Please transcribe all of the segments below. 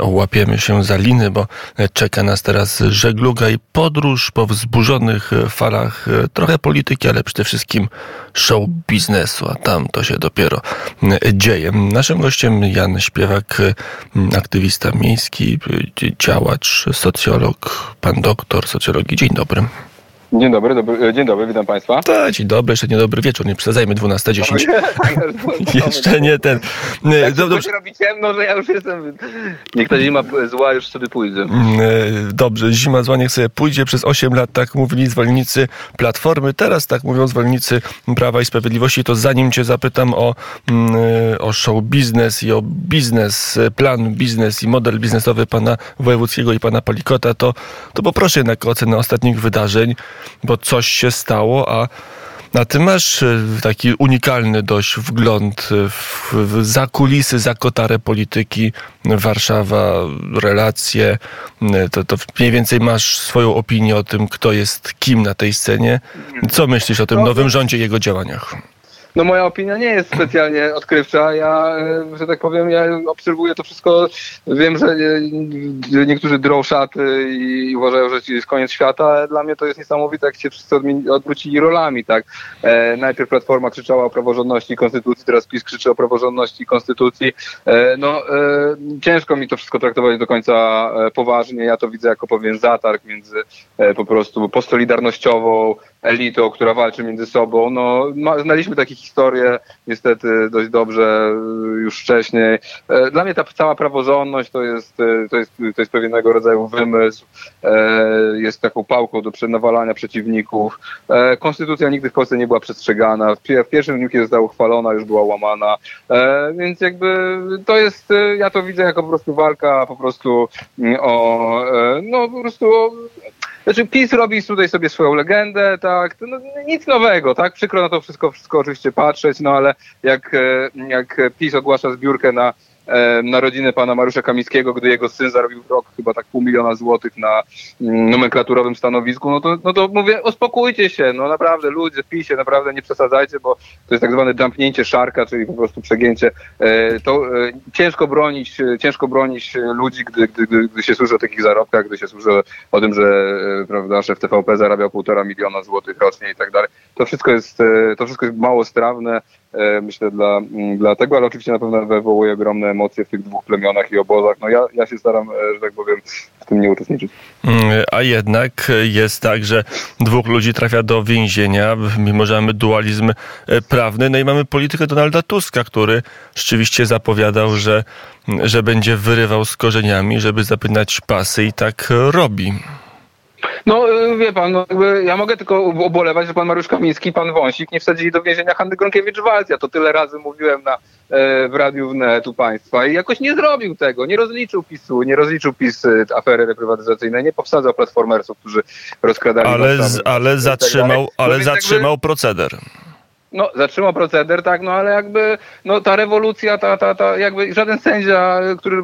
łapiemy się za liny, bo czeka nas teraz żegluga i podróż po wzburzonych falach trochę polityki, ale przede wszystkim show biznesu, a tam to się dopiero dzieje. Naszym gościem Jan Śpiewak, aktywista miejski, działacz, socjolog, pan doktor socjologii. Dzień dobry. Dzień dobry, dobry, e, dzień dobry, witam Państwa. Tak, dzień dobry, jeszcze nie dobry wieczór, nie przesadzajmy, 12.10. jeszcze nie ten. Jak do, dobrze. robi ciemno, że ja już jestem, niech ta zima zła już sobie pójdzie. Mm, e, dobrze, zima zła niech sobie pójdzie, przez 8 lat tak mówili zwolennicy Platformy, teraz tak mówią zwolennicy Prawa i Sprawiedliwości, to zanim Cię zapytam o, mm, o show biznes i o biznes, plan biznes i model biznesowy pana Wojewódzkiego i pana Palikota, to, to poproszę jednak o ocenę ostatnich wydarzeń bo coś się stało, a a ty masz e, taki unikalny dość wgląd w, w za kulisy, za kotarę polityki Warszawa, relacje. E, to, to mniej więcej masz swoją opinię o tym, kto jest kim na tej scenie. Co myślisz o tym no, nowym rządzie i jego działaniach? No moja opinia nie jest specjalnie odkrywcza. Ja, e, że tak powiem, ja obserwuję to wszystko. Wiem, że niektórzy drą szaty i uważają, że jest koniec świata, ale dla mnie to jest niesamowite, jak się wszyscy odwrócili rolami, tak. E, najpierw Platforma krzyczała o praworządności konstytucji, teraz PiS krzyczy o praworządności konstytucji. E, no, e, ciężko mi to wszystko traktować do końca e, poważnie. Ja to widzę jako pewien zatarg między e, po prostu postolidarnościową elitą, która walczy między sobą. No, znaliśmy takich historię niestety dość dobrze y, już wcześniej. E, dla mnie ta cała praworządność to jest, y, to jest, to jest pewnego rodzaju wymysł, e, jest taką pałką do nawalania przeciwników. E, konstytucja nigdy w Polsce nie była przestrzegana. W pierwszym dniu, kiedy została uchwalona, już była łamana. Więc jakby to jest, ja to widzę jako po prostu walka po prostu mm, o, no po prostu o znaczy PiS robi tutaj sobie swoją legendę, tak, no, nic nowego, tak, przykro na to wszystko, wszystko oczywiście patrzeć, no ale jak, e, jak PiS ogłasza zbiórkę na na rodzinę pana Mariusza Kamińskiego, gdy jego syn zarobił rok chyba tak pół miliona złotych na mm, nomenklaturowym stanowisku, no to, no to mówię, uspokójcie się, no naprawdę ludzie PiSie, naprawdę nie przesadzajcie, bo to jest tak zwane dumpnięcie szarka, czyli po prostu przegięcie. E, to e, ciężko bronić, ciężko bronić ludzi, gdy, gdy, gdy, gdy się słyszy o takich zarobkach, gdy się słyszy o tym, że e, prawda, szef TVP zarabiał półtora miliona złotych rocznie i tak dalej. To wszystko jest, to wszystko jest mało strawne, E, myślę, dla, mm, dla tego, ale oczywiście na pewno wywołuje ogromne emocje w tych dwóch plemionach i obozach. No ja, ja się staram, e, że tak powiem, w tym nie uczestniczyć. Mm, a jednak jest tak, że dwóch ludzi trafia do więzienia, mimo że mamy dualizm e, prawny. No i mamy politykę Donalda Tuska, który rzeczywiście zapowiadał, że, że będzie wyrywał z korzeniami, żeby zapynać pasy i tak robi. No wie pan, no, ja mogę tylko obolewać, że pan Mariusz Kamiński pan Wąsik nie wsadzili do więzienia Hanny Gronkiewicz-Walc. Ja to tyle razy mówiłem na, e, w Radiu Wnet u państwa i jakoś nie zrobił tego, nie rozliczył PiSu, nie rozliczył PiS e, afery reprywatyzacyjnej, nie powsadzał platformersów, którzy rozkradali Ale, z, ale zatrzymał, ale no zatrzymał proceder no, zatrzymał proceder, tak, no ale jakby no, ta rewolucja, ta, ta, ta, jakby żaden sędzia, który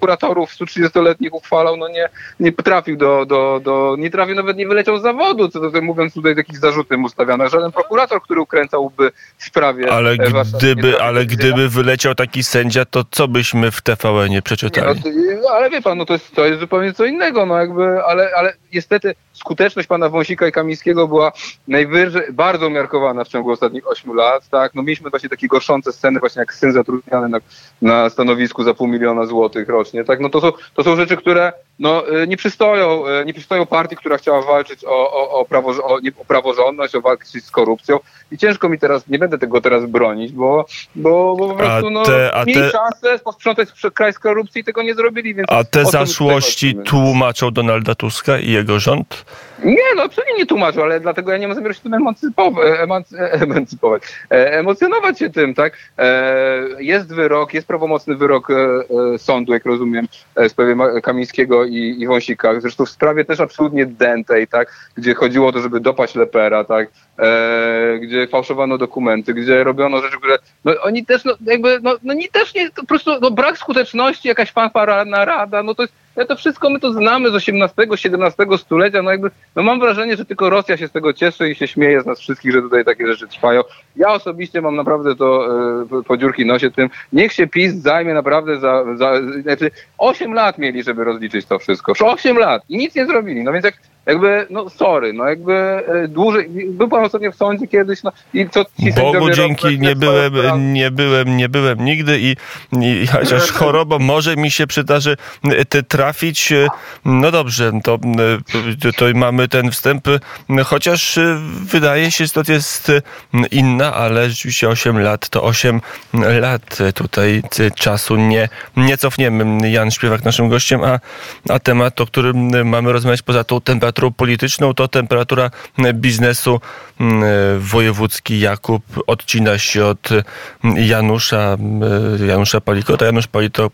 kuratorów 130-letnich uchwalał, no nie, nie trafił do, do, do, nie trafił, nawet nie wyleciał z zawodu, co to mówiąc tutaj takich zarzuty mu. Żaden prokurator, który ukręcałby w sprawie. Ale e, gdyby, ale gdyby wyleciał taki sędzia, to co byśmy w TVN nie przeczytali? Nie, no, ale wie pan, no to jest, to jest zupełnie co innego, no jakby, ale, ale niestety skuteczność pana Wąsika i Kamińskiego była najwyżej, bardzo umiarkowana w ciągu ostatnich ośmiu lat, tak, no mieliśmy właśnie takie gorszące sceny, właśnie jak syn zatrudniany na, na stanowisku za pół miliona złotych rocznie, tak, no to są, to są rzeczy, które no, y, nie przystoją, y, nie przystoją partii, która chciała walczyć o, o, o, prawo, o, nie, o praworządność, o walczyć z korupcją. I ciężko mi teraz, nie będę tego teraz bronić, bo, bo, bo po prostu no, te, mieli te... szansę posprzątać kraj z korupcji i tego nie zrobili. Więc a te zaszłości tłumaczą Donalda Tuska i jego rząd? Nie, no absolutnie nie tłumaczą, ale dlatego ja nie mam zamiaru się tym emancypować, emancypować e, emocjonować się tym, tak? E, jest wyrok, jest prawomocny wyrok e, sądu, jak rozumiem, w sprawie Kamińskiego i, i Wąsika, zresztą w sprawie też absolutnie dętej, tak? Gdzie chodziło o to, żeby dopaść Lepera, tak? Gdzie fałszowano dokumenty, gdzie robiono rzeczy, które, no oni też, no jakby, no, no nie też nie, po prostu, no brak skuteczności, jakaś fanfarna rada, no to jest Ja to wszystko my to znamy z XVIII-XVII stulecia. No jakby, no mam wrażenie, że tylko Rosja się z tego cieszy i się śmieje z nas wszystkich, że tutaj takie rzeczy trwają. Ja osobiście mam naprawdę to e, po dziurki nosie tym. Niech się PiS zajmie naprawdę za, za znaczy 8 lat mieli, żeby rozliczyć to wszystko. 8 lat i nic nie zrobili. No więc jak jakby, no sorry, no jakby e, dłużej, był pan ostatnio w sądzie kiedyś, no i co ci Bogu dzięki, nie byłem, nie byłem, nie byłem nigdy i, i chociaż choroba może mi się przydarzy te trafić, e, no dobrze, to, e, to mamy ten wstęp, chociaż wydaje się, że to jest inna, ale rzeczywiście 8 lat to 8 lat tutaj czasu nie, nie cofniemy. Jan Śpiewak naszym gościem, a, a temat, o którym mamy rozmawiać poza tą temperaturą temperaturą polityczną, to temperatura biznesu. Mm, wojewódzki Jakub odcina się od Janusza, mm, Janusza Palikota. Janusz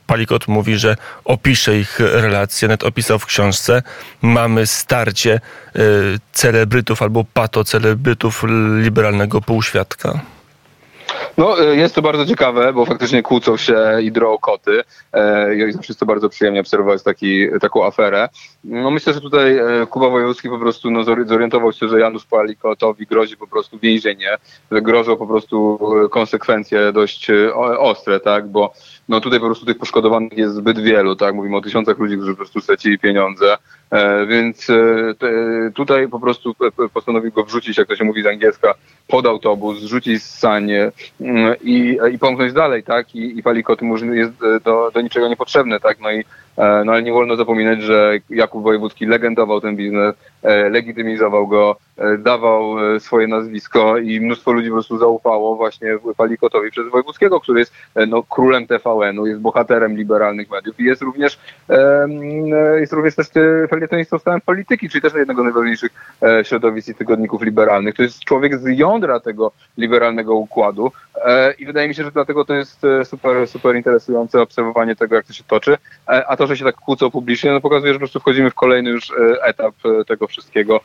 Palikot mówi, że opisze ich relacje, nawet opisał w książce. Mamy starcie y, celebrytów albo patocelebrytów liberalnego półświadka. No, e, jest to bardzo ciekawe, bo faktycznie kłócą się i drą koty. E, I zawsze jest to bardzo przyjemnie obserwować taki, taką aferę. No, myślę, że tutaj e, Kuba Wojewódzki po prostu no, zorientował się, że Janusz Palikotowi grozi po prostu więzienie, że grożą po prostu konsekwencje dość ostre, tak, bo no tutaj po prostu tych poszkodowanych jest zbyt wielu, tak? Mówimy o tysiącach ludzi, którzy po prostu stracili pieniądze, e, więc e, tutaj po prostu postanowił go wrzucić, jak to się mówi z angielska, pod autobus, zrzucić z sanie mm, i, i pomknąć dalej, tak? I, i Palikot mu jest do, do niczego niepotrzebny, tak? No i E, no ale nie wolno zapominać, że Jakub Wojewódzki legendował ten biznes, e, legitymizował go, e, dawał swoje nazwisko i mnóstwo ludzi po prostu zaufało właśnie Palikotowi przez Wojewódzkiego, który jest no, królem TVN-u, jest bohaterem liberalnych mediów i jest również, jest również też felietonistą stałem polityki, czyli też jednego z najważniejszych środowisk i tygodników liberalnych. To jest człowiek z jądra tego liberalnego układu i wydaje mi się, że dlatego to jest super, super interesujące obserwowanie tego, jak to się toczy. A to, że się tak kłócą publicznie, no pokazuje, że po prostu wchodzimy w kolejny już e, etap e, tego wszystkiego.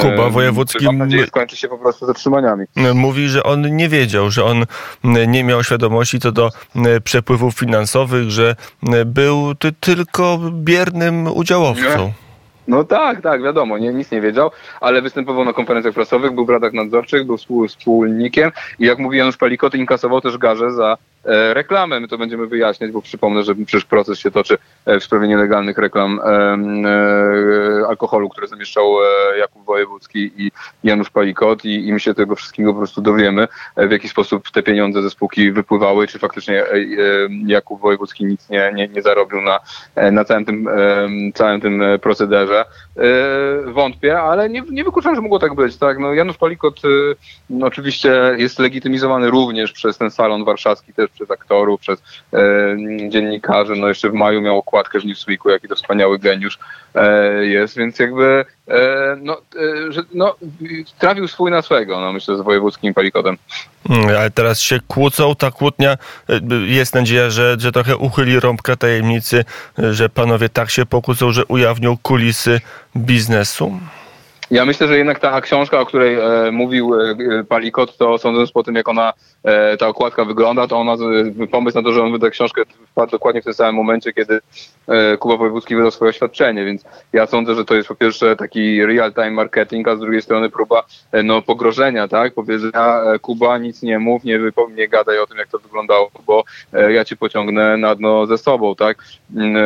Kuba Wojewódzki mam nadzieję skończy się po prostu zatrzymaniami. Mówi, że on nie wiedział, że on nie miał świadomości co do przepływów finansowych, że był tylko biernym udziałowcą. Nie. No tak, tak, wiadomo, nie, nic nie wiedział, ale występował na konferencjach prasowych, był w radach nadzorczych, był współnikiem i jak mówi Janusz Palikot, inkasował też garze za E, reklamę. My to będziemy wyjaśniać, bo przypomnę, że przecież proces się toczy e, w sprawie nielegalnych reklam e, alkoholu, które zamieszczał Jakub Wojewódzki i Janusz Palikot i, i my się tego wszystkiego po prostu dowiemy, w jaki sposób te pieniądze ze spółki wypływały, czy faktycznie Jakub Wojewódzki nic nie, nie, nie zarobił na, na całym tym, całym tym procederze. Wątpię, ale nie, nie wykluczam, że mogło tak być. Tak? No, Janusz Palikot no, oczywiście jest legitymizowany również przez ten salon warszawski, też przez aktorów, przez e, dziennikarzy. No jeszcze w maju miał okładkę w Newsweeku, jaki to wspaniały geniusz e, jest, więc jakby e, no, e, że, no, trafił swój na swego, no myślę, z wojewódzkim palikotem. Mm, ale teraz się kłócą, ta kłótnia, e, jest nadzieja, że, że trochę uchyli rąbka tajemnicy, że panowie tak się pokłócą, że ujawnią kulisy biznesu? Ja myślę, że jednak ta książka, o której e, mówił e, Palikot, to sądząc po tym, jak ona, e, ta okładka wygląda, to ona, e, pomysł na to, że on wyda książkę wpadł dokładnie w tym samym momencie, kiedy e, Kuba Wojewódzki wydał swoje oświadczenie, więc ja sądzę, że to jest po pierwsze taki real-time marketing, a z drugiej strony próba e, no, pogrożenia, tak, powiedzenia Kuba nic nie mów, nie, nie gadaj o tym, jak to wyglądało, bo ja cię pociągnę na dno ze sobą, tak. Mm,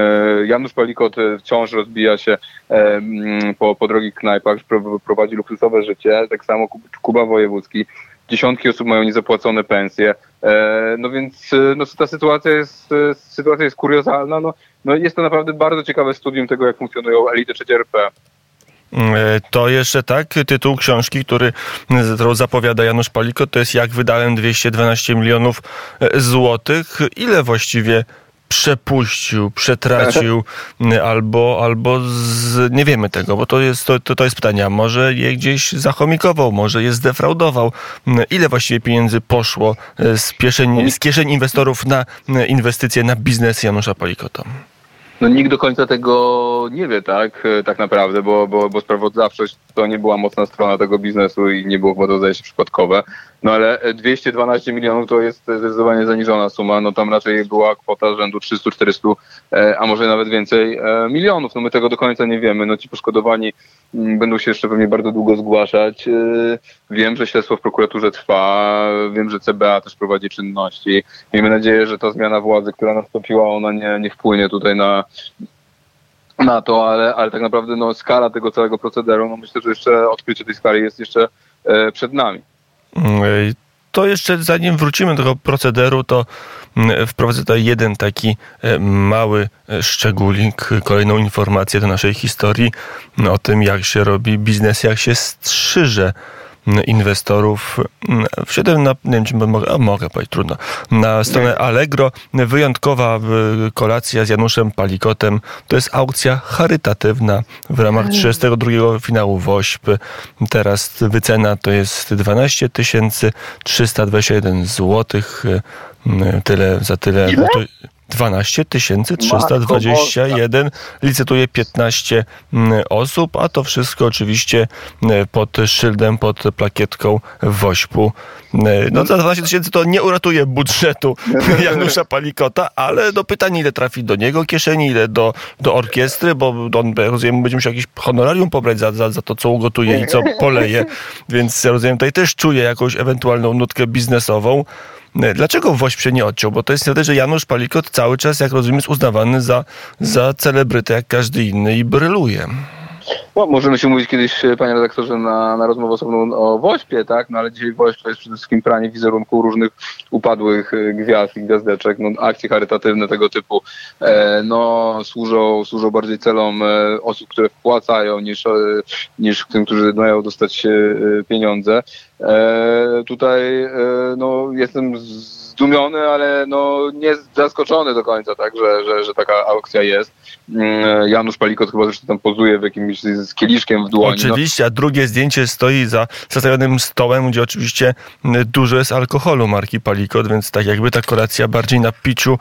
Janusz Palikot wciąż rozbija się mm, po, po drogich knajpach, prowadzi luksusowe życie, tak samo Kuba Wojewódzki. Dziesiątki osób mają niezapłacone pensje. E, no więc e, no, ta sytuacja jest, e, sytuacja jest kuriozalna. No, no jest to naprawdę bardzo ciekawe studium tego, jak funkcjonują elity trzeciej RP. To jeszcze tak, tytuł książki, który zapowiada Janusz Paliko, to jest Jak wydałem 212 milionów złotych. Ile właściwie przepuścił, przetracił, albo, albo z, nie wiemy tego, bo to jest, to, to, to jest pytanie, może je gdzieś zachomikował, może je zdefraudował. Ile właściwie pieniędzy poszło z, kieszeni, z kieszeni inwestorów na inwestycje, na biznes Janusza Palikota? No nikt do końca tego nie wie, tak, tak naprawdę, bo, bo, bo sprawozdawczość to nie była mocna strona tego biznesu i nie było chyba to się przypadkowe. No ale 212 milionów to jest zdecydowanie zaniżona suma, no tam raczej była kwota rzędu 300-400, e, a może nawet więcej e, milionów. No my tego do końca nie wiemy. No ci poszkodowani będą się jeszcze pewnie bardzo długo zgłaszać. E, wiem, że śledztwo w prokuraturze trwa, wiem, że CBA też prowadzi czynności. Miejmy nadzieję, że ta zmiana władzy, która nastąpiła, ona nie, nie wpłynie tutaj na, na to, ale, ale tak naprawdę no, skala tego całego procederu, no myślę, że jeszcze odkrycie tej skali jest jeszcze e, przed nami. To jeszcze zanim wrócimy do tego procederu, to mm, wprowadzę tutaj jeden taki e, mały e, szczególik, kolejną informację do naszej historii o tym, jak się robi biznes, jak się strzyże inwestorów. Wszedłem na, nie wiem, czy mogę, mogę powiedzieć, trudno, na stronę Allegro. Wyjątkowa kolacja z Januszem Palikotem. To jest aukcja charytatywna w ramach 32 finału WOŚP. Teraz wycena to jest 12 321 zł. Tyle, za tyle. Ile? 12 321, licytuje 15 mm, osób, a to wszystko oczywiście mm, pod szyldem, pod plakietką WOŚP-u. Mm, no za 12 tysięcy to nie uratuje budżetu Janusza Palikota, ale do pytania ile trafi do niego kieszeni, ile do, do orkiestry, bo on, rozumiem, będzie musiał jakieś honorarium pobrać za, za, za to, co ugotuje i co poleje, więc ja rozumiem, tutaj też czuje jakąś ewentualną nutkę biznesową. Dlaczego WOŚP się nie odciął? Bo to jest niestety, że Janusz Palikot cały czas, jak rozumiem, jest uznawany za, za celebrytę jak każdy inny i bryluje. No, możemy się mówić kiedyś, e, panie redaktorze, na, na rozmowę osobną o Wośpie, tak? No ale dzisiaj Wośp to jest przede wszystkim pranie wizerunku różnych upadłych e, gwiazd i gwiazdeczek. No, akcje charytatywne tego typu e, no, służą, służą bardziej celom e, osób, które wpłacają, niż, e, niż tym, którzy mają dostać e, pieniądze. tutaj no, jestem z zdumiony, ale no nie zaskoczony do końca, tak, że, że, że taka aukcja jest. Mm, Janusz Palikot chyba zresztą tam pozuje w jakimś z kieliszkiem w dłoni. No. Oczywiście, no. a drugie zdjęcie stoi za zastawionym stołem, gdzie oczywiście dużo jest alkoholu marki Palikot, więc tak jakby ta kolacja bardziej na piciu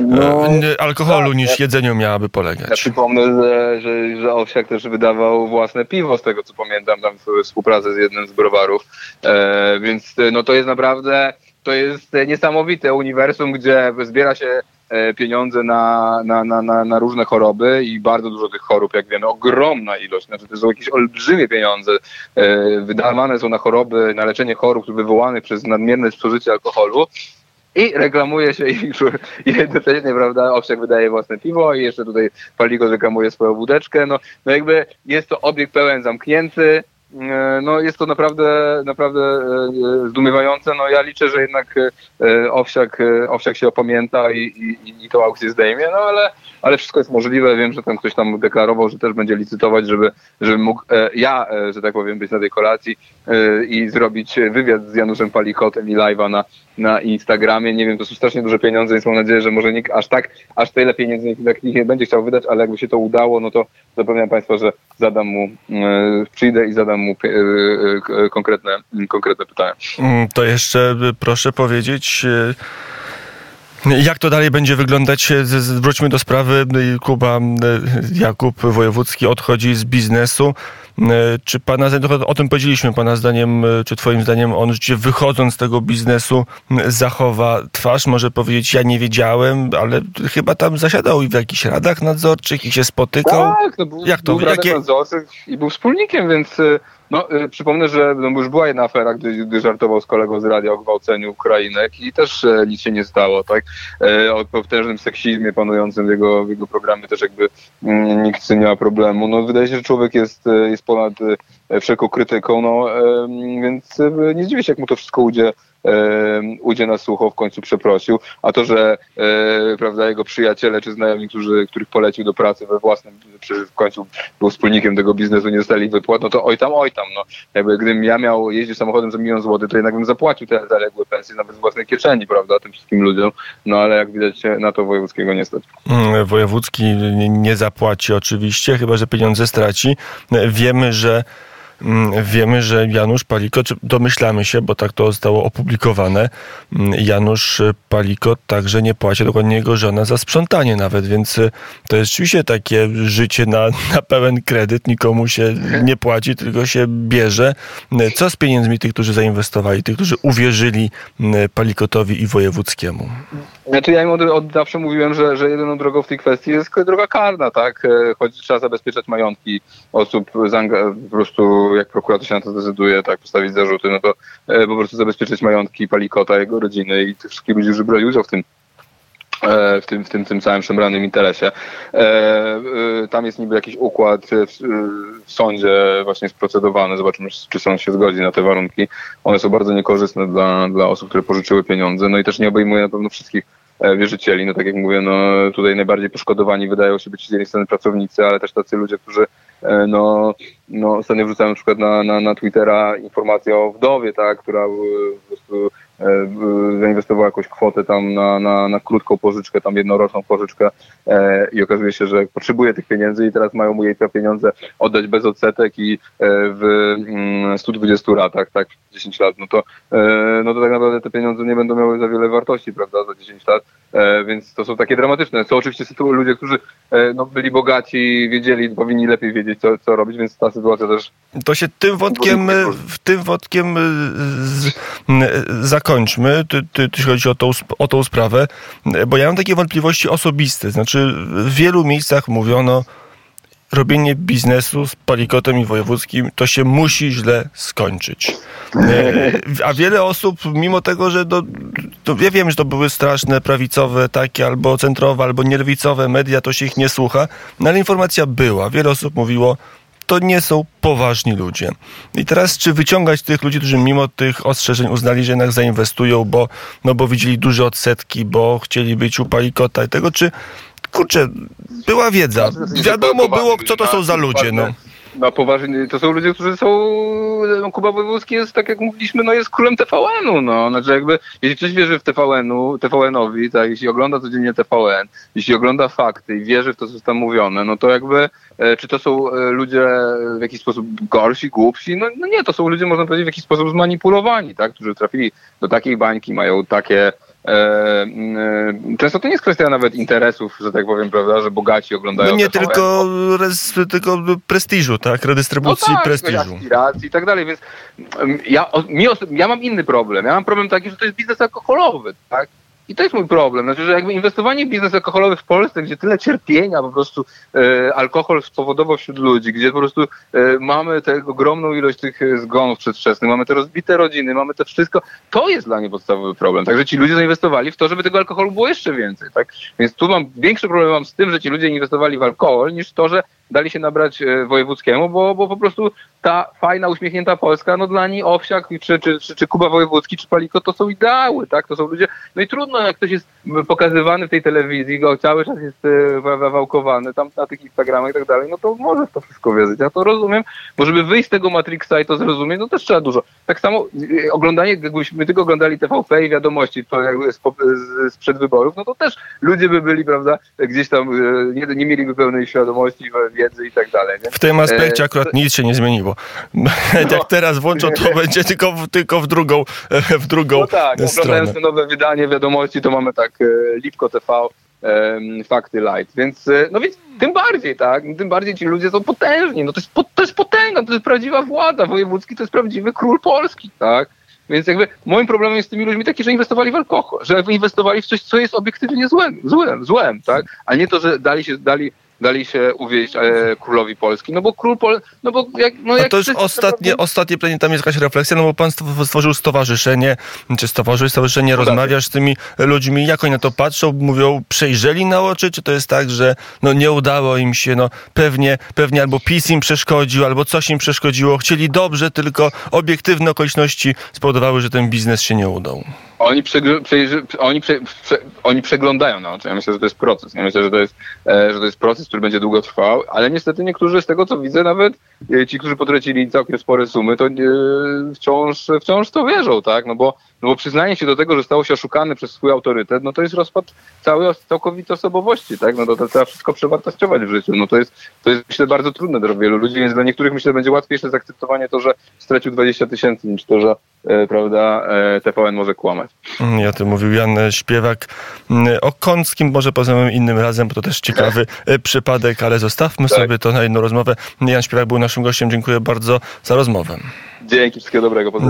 no, e, alkoholu tak, niż ja, jedzeniu miałaby polegać. Ja przypomnę, że, że, że Owsiak też wydawał własne piwo, z tego co pamiętam, tam w współpracy z jednym z browarów, e, więc no to jest naprawdę to jest niesamowite uniwersum, gdzie zbiera się e, pieniądze na, na, na, na, różne choroby i bardzo dużo tych chorób, jak wiemy, ogromna ilość, znaczy to są jakieś olbrzymie pieniądze e, wydawane są na choroby, na leczenie chorób wywołanych przez nadmierne spożycie alkoholu. I reklamuje się i, jednocześnie, prawda, Owsiak wydaje własne piwo i jeszcze tutaj Paligo reklamuje swoją wódeczkę, no, no jakby jest to obiekt pełen zamknięty, no jest to naprawdę, naprawdę e, zdumiewające. No ja liczę, że jednak e, Owsiak, Owsiak się opamięta i, i, i tą aukcję zdejmie, no ale, ale wszystko jest możliwe. Wiem, że tam ktoś tam deklarował, że też będzie licytować, żeby, żeby mógł ja, że tak powiem, być na tej kolacji i zrobić wywiad z Januszem Palichotem i live'a na, na Instagramie. Nie wiem, to są strasznie duże pieniądze, więc mam nadzieję, że może nikt aż tak, aż tyle pieniędzy nikt, nikt nie będzie chciał wydać, ale jakby się to udało, no to zapewniam Państwa, że zadam mu, przyjdę i zadam mu e, e, konkretne, konkretne pytania. Mm, to jeszcze proszę powiedzieć. E, jak to dalej będzie wyglądać? Wróćmy do sprawy. Kuba Jakub Wojewódzki odchodzi z biznesu. Czy pana zdaniem, o tym powiedzieliśmy, pana zdaniem, czy twoim zdaniem on rzeczywiście wychodząc z tego biznesu zachowa twarz? Może powiedzieć, ja nie wiedziałem, ale chyba tam zasiadał i w jakichś radach nadzorczych i się spotykał. Tak, no był, Jak to? był w Jakie... nadzorczych i był wspólnikiem, więc no, y, przypomnę, że no, już była jedna afera, gdy, gdy żartował z kolegą z radia o gwałceniu Ukrainek i też e, nic się nie stało, tak? E, o potężnym seksizmie panującym w jego, w jego programie też jakby mm, nikt nie ma problemu. No, wydaje się, że człowiek jest, e, jest ponad e, wszelką krytyką, no, więc e, nie zdziwię się, jak mu to wszystko ujdzie ujdzie na sucho, w końcu przeprosił, a to, że e, prawda, jego przyjaciele czy znajomi, którzy, których polecił do pracy we własnym, w końcu był wspólnikiem tego biznesu, nie dostali wypłat, no to oj tam, oj tam, no. Jakby gdybym ja miał jeździć samochodem za milion złotych, to jednak bym zapłacił te zaległe pensje nawet z własnej kieszeni, prawda, tym wszystkim ludziom, no ale jak widać na to Wojewódzkiego nie stać. Mm, Wojewódzki nie zapłaci oczywiście, chyba że pieniądze straci. Wiemy, że wiemy, że Janusz Paliko, czy domyślamy się, bo tak to zostało opublikowane, mm, Janusz Paliko także nie płaci dokładnie jego żona za sprzątanie nawet, więc y, to jest rzeczywiście takie życie na, na pełen kredyt, nikomu się nie płaci, tylko się bierze. Co z pieniędzmi tych, którzy zainwestowali, tych, którzy uwierzyli Palikotowi i Wojewódzkiemu? Znaczy ja im od, od zawsze mówiłem, że, że jedyną drogą w tej kwestii jest droga karna, tak? E, choć trzeba zabezpieczać majątki osób, po prostu jak prokurator się na to zdecyduje, tak, postawić zarzuty, no to e, po prostu zabezpieczyć majątki Palikota, jego rodziny i tych wszystkich ludzi, którzy brali udział w tym e, w tym, w tym, tym całym szemranym interesie. Tam jest niby jakiś układ w, sądzie właśnie sprocedowany. Zobaczymy, czy sąd się zgodzi na te warunki. One są bardzo niekorzystne dla, dla osób, które pożyczyły pieniądze. No i też nie obejmuje na pewno wszystkich E, wierzycieli. No tak jak mówię, no tutaj najbardziej poszkodowani wydają się być z jednej strony pracownicy, ale też tacy ludzie, którzy e, no, no ostatnio wrzucałem na przykład na, na, na Twittera informację o wdowie, tak, która e, po prostu E, zainwestował jakąś kwotę tam na, na, na krótką pożyczkę, tam jednoroczną pożyczkę e, i okazuje się, że potrzebuje tych pieniędzy i teraz mają mu jej te pieniądze oddać bez odsetek i e, w 120 mm, latach, tak, 10 lat, no to, no to tak naprawdę te pieniądze nie będą miały za wiele wartości, prawda, za 10 lat, więc to są takie dramatyczne. Są oczywiście ludzie, którzy no, byli bogaci, wiedzieli, powinni lepiej wiedzieć, co, co robić, więc ta sytuacja też... To się tym wątkiem, tym wątkiem zakończy zakończmy, ty, ty, jeśli chodzi o tą, o tą sprawę, bo ja mam takie wątpliwości osobiste. Znaczy, w wielu miejscach mówiono, robienie biznesu z Palikotem i Wojewódzkim to się musi źle skończyć. E, a wiele osób, mimo tego, że do, to ja wiem, że to były straszne prawicowe takie, albo centrowe, albo nierwicowe media, to się ich nie słucha, no ale informacja była. Wiele osób mówiło, to nie są poważni ludzie. I teraz, czy wyciągać tych ludzi, którzy mimo tych ostrzeżeń uznali, że jednak zainwestują, bo, no bo widzieli duże odsetki, bo chcieli być u palikota i tego, czy kurczę, była wiedza. Wiadomo było, co to są za ludzie. No. No poważnie, to są ludzie, którzy są, Kuba Wojewódzki jest, tak jak mówiliśmy, no jest królem TVN-u, no, znaczy jakby, jeśli ktoś wierzy w TVN-u, TVN-owi, tak, jeśli ogląda codziennie TVN, jeśli ogląda fakty i wierzy w to, co jest tam mówione, no to jakby, e, czy to są e, ludzie w jakiś sposób gorsi, głupsi, no, no nie, to są ludzie, można powiedzieć, w jakiś sposób zmanipulowani, tak, którzy trafili do takiej bańki, mają takie, często to nie jest kwestia nawet interesów, że tak powiem, prawda, że bogaci oglądają. No nie tylko, res, tylko prestiżu, tak? Redystrybucji no tak, prestiżu. Aspiracji i tak dalej, więc ja, mi, ja mam inny problem. Ja mam problem taki, że to jest biznes alkoholowy, tak? I to jest mój problem. Znaczy, że jakby inwestowanie w biznes alkoholowy w Polsce, gdzie tyle cierpienia po prostu e, alkohol spowodował wśród ludzi, gdzie po prostu e, mamy tę ogromną ilość tych e, zgonów przedwczesnych, mamy te rozbite rodziny, mamy to wszystko, to jest dla mnie podstawowy problem. Także ci ludzie zainwestowali w to, żeby tego alkoholu było jeszcze więcej. Tak? Więc tu mam większy problem mam z tym, że ci ludzie inwestowali w alkohol, niż to, że dali się nabrać e, wojewódzkiemu, bo, bo po prostu ta fajna, uśmiechnięta Polska, no dla niej Owsiak, czy, czy, czy, czy Kuba Wojewódzki, czy Paliko, to są ideały, tak? To są ludzie, no i trudno, jak ktoś jest pokazywany w tej telewizji, go cały czas jest e, wałkowany tam na tych Instagramach i tak dalej, no to może w to wszystko wierzyć. Ja to rozumiem, bo żeby wyjść z tego Matrixa i to zrozumieć, no też trzeba dużo. Tak samo e, oglądanie, jakbyśmy tylko oglądali TVP i wiadomości to jakby sprzed wyborów, no to też ludzie by byli, prawda, gdzieś tam nie, nie mieliby pełnej świadomości, wiedzy i tak dalej. Nie? W tym aspekcie e, akurat nic się nie zmieniło. No, Jak teraz włączą, to będzie tylko, w, tylko w drugą w drugą No tak, oglądając te nowe wydanie wiadomości, to mamy tak e, Lipko TV, fakty light. Więc, e, no więc tym bardziej, tak? Tym bardziej ci ludzie są potężni. No to jest, to jest potęga, to jest prawdziwa władza. Wojewódzki to jest prawdziwy król Polski, tak? Więc jakby moim problemem jest z tymi ludźmi taki, że inwestowali w alkohol, że inwestowali w coś, co jest obiektywnie złym, złym, złem, tak? A nie to, że dali się, dali dali się uwieść e, królowi Polski. No bo król Pol... No bo jak, no jak to już ostatnie, to... ostatnie pytanie, tam jest jakaś refleksja, no bo pan stworzył stowarzyszenie, czy stworzyłeś stowarzyszenie, rozmawiasz z tymi ludźmi, jak oni na to patrzą, mówią, przejrzeli na oczy, czy to jest tak, że no nie udało im się, no pewnie, pewnie albo PiS im przeszkodził, albo coś im przeszkodziło, chcieli dobrze, tylko obiektywne okoliczności spowodowały, że ten biznes się nie udał. Oni, oni, prze, prze, oni przeglądają na oczy. Ja myślę, że to jest proces. Ja myślę, że to jest, e, że to jest proces, który będzie długo trwał, ale niestety niektórzy z tego, co widzę, nawet e, ci, którzy potracili całkiem spore sumy, to e, wciąż, wciąż to wierzą, tak? No bo no bo przyznanie się do tego, że stało się oszukany przez swój autorytet, no to jest rozpad całej całkowitej osobowości, tak? No to, to trzeba wszystko przewartościować w życiu. No to jest, to jest myślę bardzo trudne dla wielu ludzi, więc dla niektórych myślę będzie łatwiejsze zaakceptowanie to, że stracił 20 tysięcy niż to, że e, prawda, e, TVN może kłamać. I o tym mówił Jan Śpiewak. Mm, O Kąckim może porozmawiamy innym razem, bo to też ciekawy e, przypadek, ale zostawmy Tak. sobie to na jedną rozmowę. Jan Śpiewak był naszym gościem. Dziękuję bardzo za rozmowę. Dzięki, wszystkiego dobrego. Pozdrawiam.